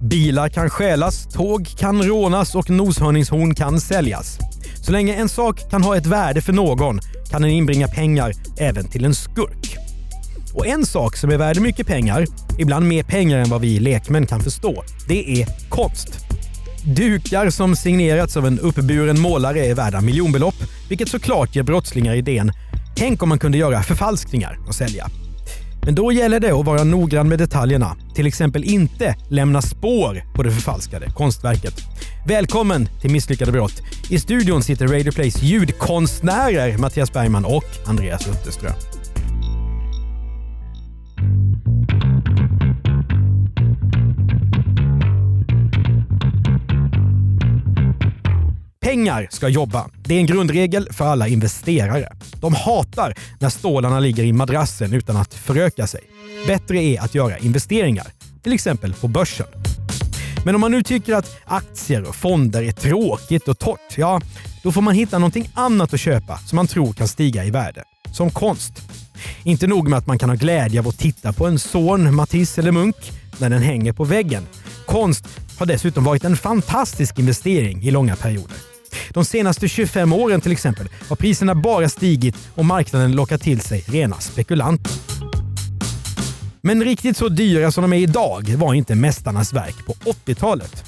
Bilar kan stjälas, tåg kan rånas och noshörningshorn kan säljas. Så länge en sak kan ha ett värde för någon kan den inbringa pengar även till en skurk. Och en sak som är värd mycket pengar, ibland mer pengar än vad vi lekmän kan förstå, det är konst. Dukar som signerats av en uppburen målare är värda miljonbelopp, vilket såklart ger brottslingar idén “Tänk om man kunde göra förfalskningar och sälja”. Men då gäller det att vara noggrann med detaljerna. Till exempel inte lämna spår på det förfalskade konstverket. Välkommen till Misslyckade brott. I studion sitter Radio Plays ljudkonstnärer Mattias Bergman och Andreas Utterström. Pengar ska jobba. Det är en grundregel för alla investerare. De hatar när stålarna ligger i madrassen utan att föröka sig. Bättre är att göra investeringar, till exempel på börsen. Men om man nu tycker att aktier och fonder är tråkigt och torrt, ja, då får man hitta någonting annat att köpa som man tror kan stiga i värde. Som konst. Inte nog med att man kan ha glädje av att titta på en son, Matisse eller Munk när den hänger på väggen. Konst har dessutom varit en fantastisk investering i långa perioder. De senaste 25 åren till exempel har priserna bara stigit och marknaden lockar till sig rena spekulanter. Men riktigt så dyra som de är idag var inte mästarnas verk på 80-talet.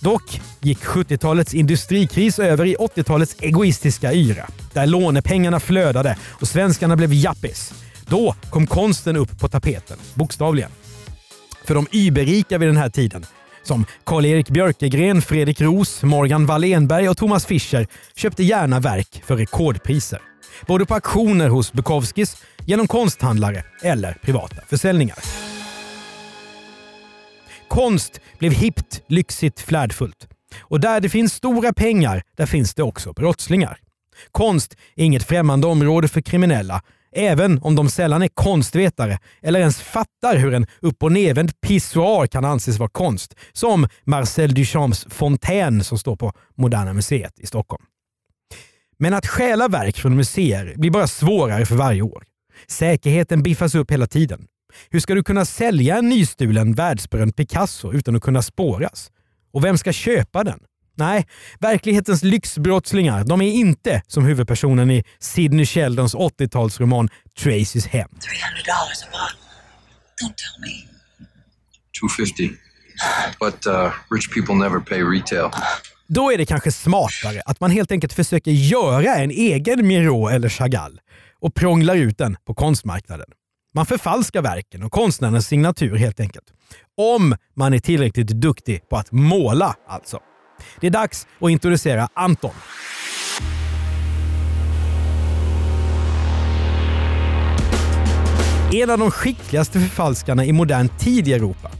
Dock gick 70-talets industrikris över i 80-talets egoistiska yra, där lånepengarna flödade och svenskarna blev jappis. Då kom konsten upp på tapeten, bokstavligen. För de überrika vid den här tiden som Karl-Erik Björkegren, Fredrik Ros, Morgan Wallenberg och Thomas Fischer köpte gärna verk för rekordpriser. Både på auktioner hos Bukowskis, genom konsthandlare eller privata försäljningar. Konst blev hippt, lyxigt, flärdfullt. Och där det finns stora pengar, där finns det också brottslingar. Konst är inget främmande område för kriminella, även om de sällan är konstvetare eller ens fattar hur en upp och nedvänd pissoar kan anses vara konst. Som Marcel Duchamps fontän som står på Moderna Museet i Stockholm. Men att stjäla verk från museer blir bara svårare för varje år. Säkerheten biffas upp hela tiden. Hur ska du kunna sälja en nystulen världsberömd Picasso utan att kunna spåras? Och vem ska köpa den? Nej, verklighetens lyxbrottslingar de är inte som huvudpersonen i Sidney Sheldons 80-talsroman Tracys hem. $300 a bottle. Don't tell me. 250 but uh, rich people never pay retail Då är det kanske smartare att man helt enkelt försöker göra en egen Miro eller Chagall och prånglar ut den på konstmarknaden. Man förfalskar verken och konstnärens signatur helt enkelt. Om man är tillräckligt duktig på att måla alltså. Det är dags att introducera Anton. En av de skickligaste förfalskarna i modern tid i Europa.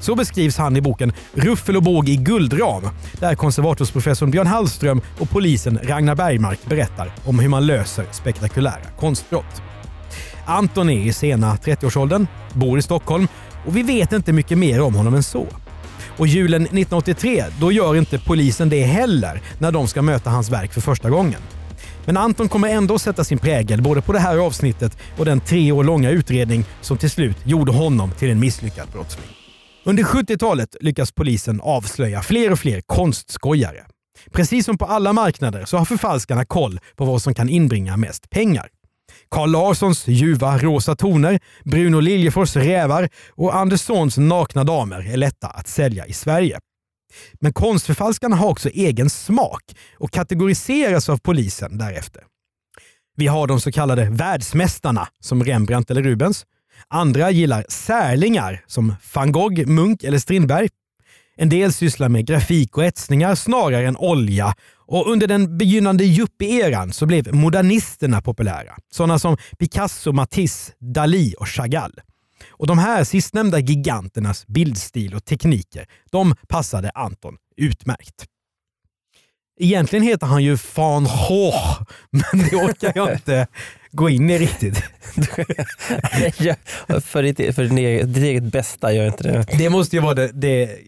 Så beskrivs han i boken Ruffel och båg i guldram, där konservatorsprofessorn Björn Hallström och polisen Ragnar Bergmark berättar om hur man löser spektakulära konstbrott. Anton är i sena 30-årsåldern, bor i Stockholm och vi vet inte mycket mer om honom än så. Och julen 1983, då gör inte polisen det heller när de ska möta hans verk för första gången. Men Anton kommer ändå sätta sin prägel både på det här avsnittet och den tre år långa utredning som till slut gjorde honom till en misslyckad brottsling. Under 70-talet lyckas polisen avslöja fler och fler konstskojare. Precis som på alla marknader så har förfalskarna koll på vad som kan inbringa mest pengar. Carl Larssons ljuva rosa toner, Bruno Liljefors rävar och Anderssons nakna damer är lätta att sälja i Sverige. Men konstförfalskarna har också egen smak och kategoriseras av polisen därefter. Vi har de så kallade världsmästarna som Rembrandt eller Rubens. Andra gillar särlingar som van Gogh, Munk eller Strindberg. En del sysslar med grafik och etsningar snarare än olja och under den begynnande yuppie-eran så blev modernisterna populära. Sådana som Picasso, Matisse, Dalí och Chagall. Och de här sistnämnda giganternas bildstil och tekniker, de passade Anton utmärkt. Egentligen heter han ju Van Gogh, men det orkar jag inte gå in i riktigt. För ditt, för din egen, ditt eget bästa, gör inte det. Det måste ju vara det, det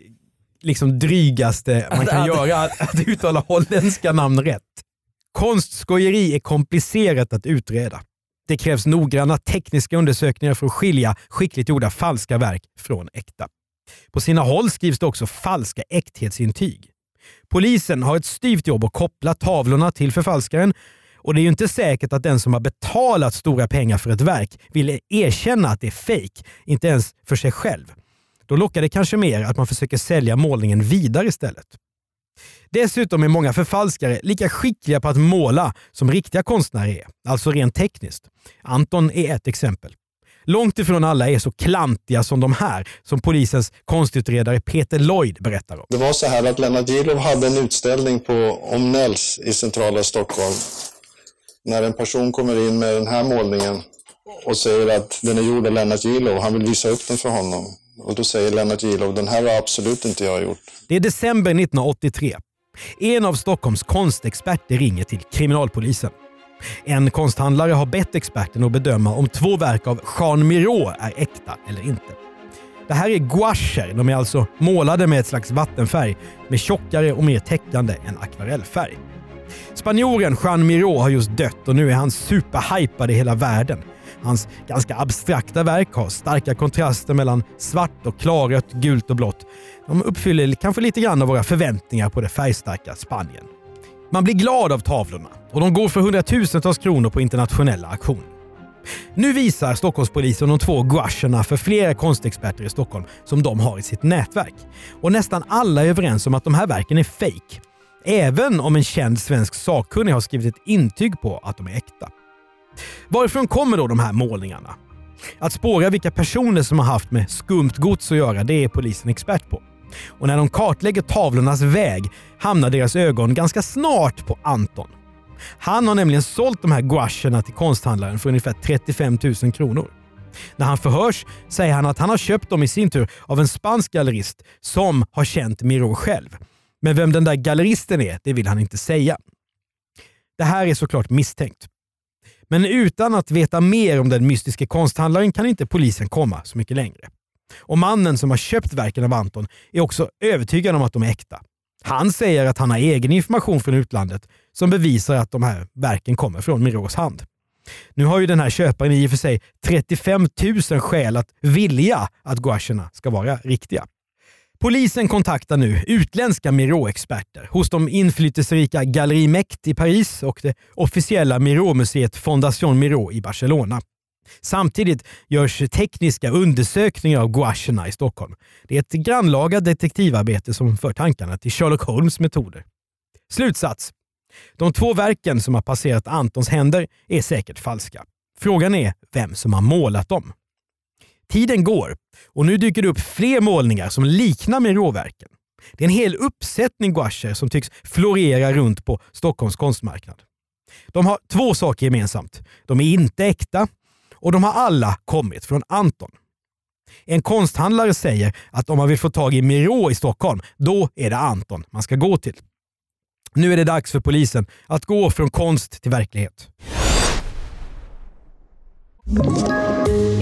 liksom drygaste man kan göra, att, att uttala holländska namn rätt. Konstskojeri är komplicerat att utreda. Det krävs noggranna tekniska undersökningar för att skilja skickligt gjorda falska verk från äkta. På sina håll skrivs det också falska äkthetsintyg. Polisen har ett styvt jobb att koppla tavlorna till förfalskaren och det är ju inte säkert att den som har betalat stora pengar för ett verk vill erkänna att det är fejk, inte ens för sig själv. Då lockar det kanske mer att man försöker sälja målningen vidare istället. Dessutom är många förfalskare lika skickliga på att måla som riktiga konstnärer är, alltså rent tekniskt. Anton är ett exempel. Långt ifrån alla är så klantiga som de här, som polisens konstutredare Peter Lloyd berättar om. Det var så här att Lennart Gilov hade en utställning på Omnells i centrala Stockholm. När en person kommer in med den här målningen och säger att den är gjord av Lennart Gilov, han vill visa upp den för honom. Och då säger Lennart Gilov, den här har absolut inte jag gjort. Det är december 1983. En av Stockholms konstexperter ringer till kriminalpolisen. En konsthandlare har bett experten att bedöma om två verk av Jean Miró är äkta eller inte. Det här är gouacher. De är alltså målade med ett slags vattenfärg med tjockare och mer täckande än akvarellfärg. Spanjoren Jean Miró har just dött och nu är han superhypad i hela världen. Hans ganska abstrakta verk har starka kontraster mellan svart och klarrött, gult och blått. De uppfyller kanske lite grann av våra förväntningar på det färgstarka Spanien. Man blir glad av tavlorna och de går för hundratusentals kronor på internationella auktioner. Nu visar Stockholmspolisen de två gouacherna för flera konstexperter i Stockholm som de har i sitt nätverk. Och nästan alla är överens om att de här verken är fake. Även om en känd svensk sakkunnig har skrivit ett intyg på att de är äkta. Varifrån kommer då de här målningarna? Att spåra vilka personer som har haft med skumt gods att göra, det är polisen expert på. Och när de kartlägger tavlornas väg hamnar deras ögon ganska snart på Anton. Han har nämligen sålt de här gouacherna till konsthandlaren för ungefär 35 000 kronor. När han förhörs säger han att han har köpt dem i sin tur av en spansk gallerist som har känt Miro själv. Men vem den där galleristen är, det vill han inte säga. Det här är såklart misstänkt. Men utan att veta mer om den mystiska konsthandlaren kan inte polisen komma så mycket längre. Och mannen som har köpt verken av Anton är också övertygad om att de är äkta. Han säger att han har egen information från utlandet som bevisar att de här verken kommer från Mirås hand. Nu har ju den här köparen i och för sig 35 000 skäl att vilja att gouacherna ska vara riktiga. Polisen kontaktar nu utländska Miro-experter hos de inflytelserika Galerie Mect i Paris och det officiella Miro-museet Fondation Miro i Barcelona. Samtidigt görs tekniska undersökningar av gouacherna i Stockholm. Det är ett grannlaga detektivarbete som för tankarna till Sherlock Holmes metoder. Slutsats. De två verken som har passerat Antons händer är säkert falska. Frågan är vem som har målat dem. Tiden går och nu dyker det upp fler målningar som liknar Miro-verken. Det är en hel uppsättning gouacher som tycks florera runt på Stockholms konstmarknad. De har två saker gemensamt. De är inte äkta och de har alla kommit från Anton. En konsthandlare säger att om man vill få tag i Miro i Stockholm, då är det Anton man ska gå till. Nu är det dags för polisen att gå från konst till verklighet.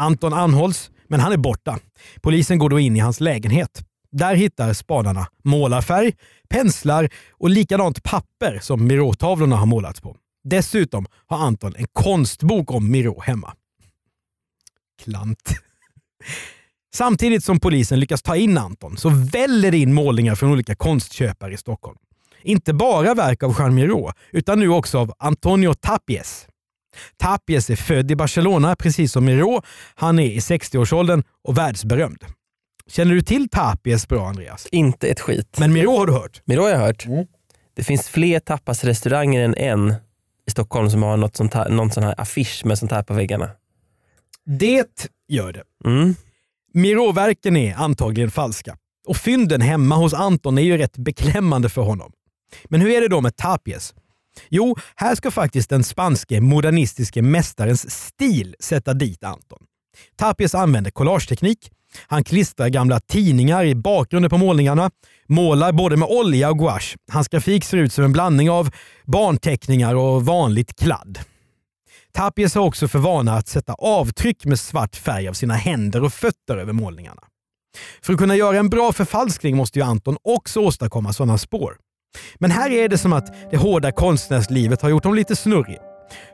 Anton anhålls, men han är borta. Polisen går då in i hans lägenhet. Där hittar spanarna målarfärg, penslar och likadant papper som Miró-tavlorna har målats på. Dessutom har Anton en konstbok om Miró hemma. Klant. Samtidigt som polisen lyckas ta in Anton så väller det in målningar från olika konstköpare i Stockholm. Inte bara verk av Jean Miró, utan nu också av Antonio Tapies. Tapies är född i Barcelona precis som Miró. Han är i 60-årsåldern och världsberömd. Känner du till Tapies bra Andreas? Inte ett skit. Men Miro har du hört? Miro har jag hört. Det finns fler tapasrestauranger än en i Stockholm som har något sånt här, någon sån här affisch med sånt här på väggarna. Det gör det. Mm. Miroverken är antagligen falska. Och fynden hemma hos Anton är ju rätt beklämmande för honom. Men hur är det då med Tapies? Jo, här ska faktiskt den spanske modernistiske mästarens stil sätta dit Anton. Tapies använder collageteknik. Han klistrar gamla tidningar i bakgrunden på målningarna, målar både med olja och gouache. Hans grafik ser ut som en blandning av barnteckningar och vanligt kladd. Tapies har också för vana att sätta avtryck med svart färg av sina händer och fötter över målningarna. För att kunna göra en bra förfalskning måste ju Anton också åstadkomma sådana spår. Men här är det som att det hårda konstnärslivet har gjort honom lite snurrig.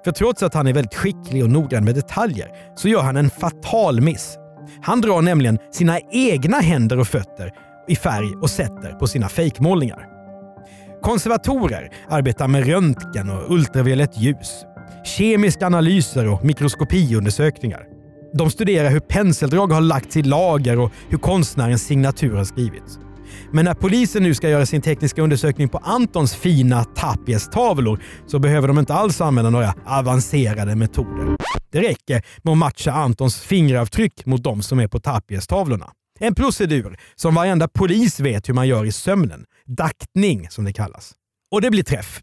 För trots att han är väldigt skicklig och noggrann med detaljer så gör han en fatal miss. Han drar nämligen sina egna händer och fötter i färg och sätter på sina fejkmålningar. Konservatorer arbetar med röntgen och ultraviolett ljus, kemiska analyser och mikroskopiundersökningar. De studerar hur penseldrag har lagts i lager och hur konstnärens signatur har skrivits. Men när polisen nu ska göra sin tekniska undersökning på Antons fina Tapies-tavlor så behöver de inte alls använda några avancerade metoder. Det räcker med att matcha Antons fingeravtryck mot de som är på Tapies-tavlorna. En procedur som varenda polis vet hur man gör i sömnen. Daktning som det kallas. Och det blir träff.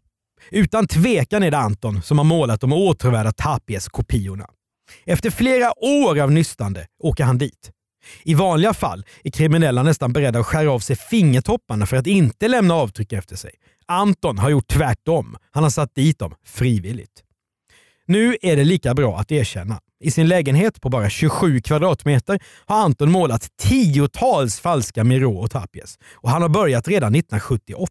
Utan tvekan är det Anton som har målat de åtråvärda Tapies-kopiorna. Efter flera år av nystande åker han dit. I vanliga fall är kriminella nästan beredda att skära av sig fingertopparna för att inte lämna avtryck efter sig. Anton har gjort tvärtom. Han har satt dit dem frivilligt. Nu är det lika bra att erkänna. I sin lägenhet på bara 27 kvadratmeter har Anton målat tiotals falska Miro och Tapies och han har börjat redan 1978.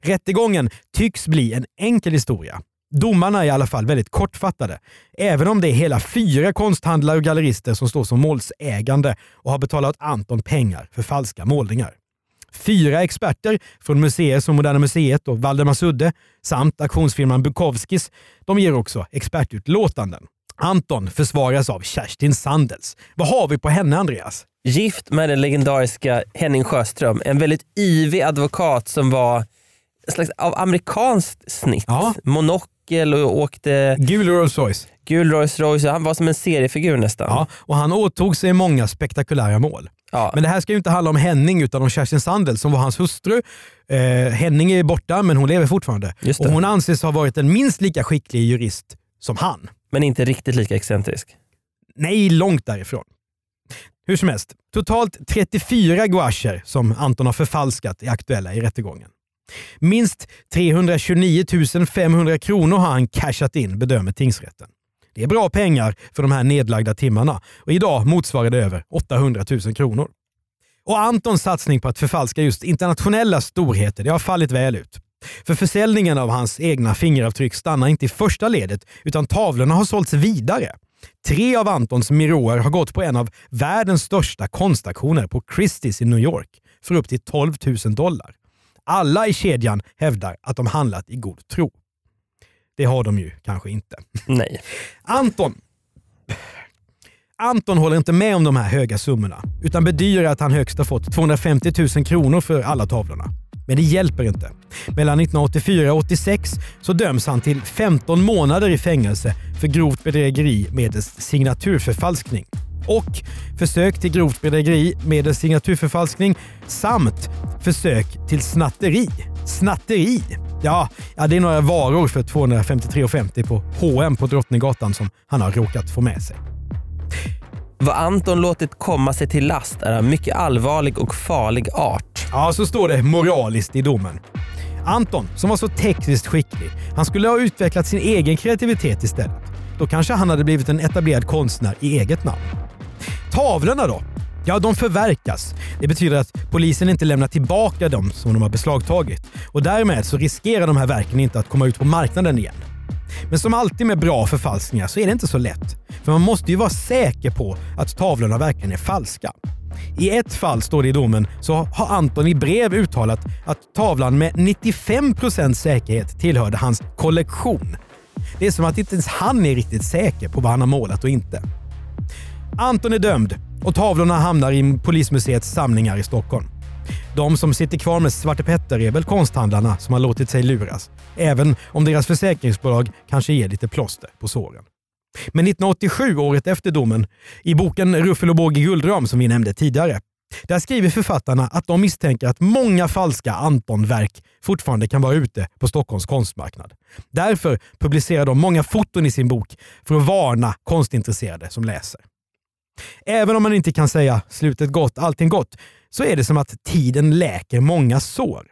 Rättegången tycks bli en enkel historia. Domarna är i alla fall väldigt kortfattade, även om det är hela fyra konsthandlare och gallerister som står som målsägande och har betalat Anton pengar för falska målningar. Fyra experter från museer som Moderna Museet och Valdemarsudde samt auktionsfirman Bukowskis de ger också expertutlåtanden. Anton försvaras av Kerstin Sandels. Vad har vi på henne Andreas? Gift med den legendariska Henning Sjöström, en väldigt ivig advokat som var en slags av amerikanskt snitt. Ja. Monokel och åkte... Gul Rolls Royce. Gul Rolls Royce. Han var som en seriefigur nästan. Ja, och han åtog sig många spektakulära mål. Ja. Men det här ska ju inte handla om Henning utan om Kerstin Sandel som var hans hustru. Eh, Henning är borta men hon lever fortfarande. Och hon anses ha varit en minst lika skicklig jurist som han. Men inte riktigt lika excentrisk. Nej, långt därifrån. Hur som helst, totalt 34 gouacher som Anton har förfalskat är aktuella i rättegången. Minst 329 500 kronor har han cashat in, bedömer tingsrätten. Det är bra pengar för de här nedlagda timmarna och idag motsvarar det över 800 000 kronor. Och Antons satsning på att förfalska just internationella storheter det har fallit väl ut. För försäljningen av hans egna fingeravtryck stannar inte i första ledet utan tavlorna har sålts vidare. Tre av Antons miroer har gått på en av världens största konstaktioner på Christie's i New York för upp till 12 000 dollar. Alla i kedjan hävdar att de handlat i god tro. Det har de ju kanske inte. Nej. Anton. Anton håller inte med om de här höga summorna utan bedyrar att han högst har fått 250 000 kronor för alla tavlorna. Men det hjälper inte. Mellan 1984 och 86 så döms han till 15 månader i fängelse för grovt bedrägeri medelst signaturförfalskning och försök till grovt bedrägeri med signaturförfalskning samt försök till snatteri. Snatteri! Ja, ja, det är några varor för 253,50 på H&M på Drottninggatan som han har råkat få med sig. Vad Anton låtit komma sig till last är av mycket allvarlig och farlig art. Ja, så står det moraliskt i domen. Anton, som var så tekniskt skicklig, han skulle ha utvecklat sin egen kreativitet istället. Då kanske han hade blivit en etablerad konstnär i eget namn. Tavlorna då? Ja, de förverkas. Det betyder att polisen inte lämnar tillbaka dem som de har beslagtagit och därmed så riskerar de här verken inte att komma ut på marknaden igen. Men som alltid med bra förfalskningar så är det inte så lätt. För man måste ju vara säker på att tavlorna verkligen är falska. I ett fall, står det i domen, så har Anton i brev uttalat att tavlan med 95% säkerhet tillhörde hans kollektion. Det är som att inte ens han är riktigt säker på vad han har målat och inte. Anton är dömd och tavlorna hamnar i Polismuseets samlingar i Stockholm. De som sitter kvar med Svarte Petter är väl konsthandlarna som har låtit sig luras. Även om deras försäkringsbolag kanske ger lite plåster på såren. Men 1987, året efter domen, i boken Ruffel och båge guldram som vi nämnde tidigare, där skriver författarna att de misstänker att många falska Anton-verk fortfarande kan vara ute på Stockholms konstmarknad. Därför publicerar de många foton i sin bok för att varna konstintresserade som läser. Även om man inte kan säga slutet gott, allting gott, så är det som att tiden läker många sår.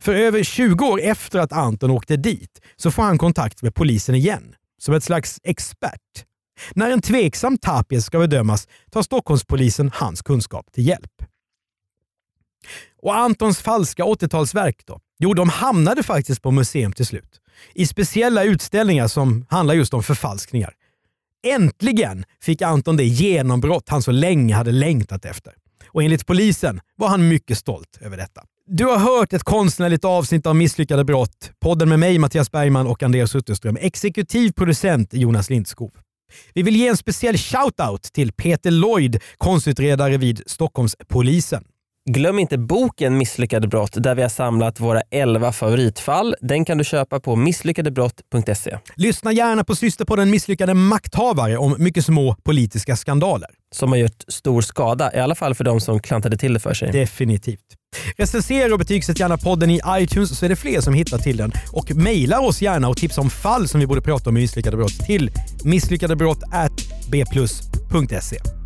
För över 20 år efter att Anton åkte dit så får han kontakt med polisen igen, som ett slags expert. När en tveksam Tapia ska bedömas tar Stockholmspolisen hans kunskap till hjälp. Och Antons falska 80-talsverk då? Jo, de hamnade faktiskt på museum till slut. I speciella utställningar som handlar just om förfalskningar. Äntligen fick Anton det genombrott han så länge hade längtat efter. Och enligt polisen var han mycket stolt över detta. Du har hört ett konstnärligt avsnitt av Misslyckade brott. Podden med mig, Mattias Bergman och Andreas Utterström. Exekutiv producent Jonas Lindskov. Vi vill ge en speciell shout-out till Peter Lloyd, konstutredare vid Stockholmspolisen. Glöm inte boken Misslyckade brott där vi har samlat våra 11 favoritfall. Den kan du köpa på misslyckadebrott.se. Lyssna gärna på systerpodden Misslyckade makthavare om mycket små politiska skandaler. Som har gjort stor skada, i alla fall för de som klantade till det för sig. Definitivt. Recensera och betygsätt gärna podden i iTunes så är det fler som hittar till den. Och mejla oss gärna och tipsa om fall som vi borde prata om i Misslyckade brott till misslyckadebrott@bplus.se.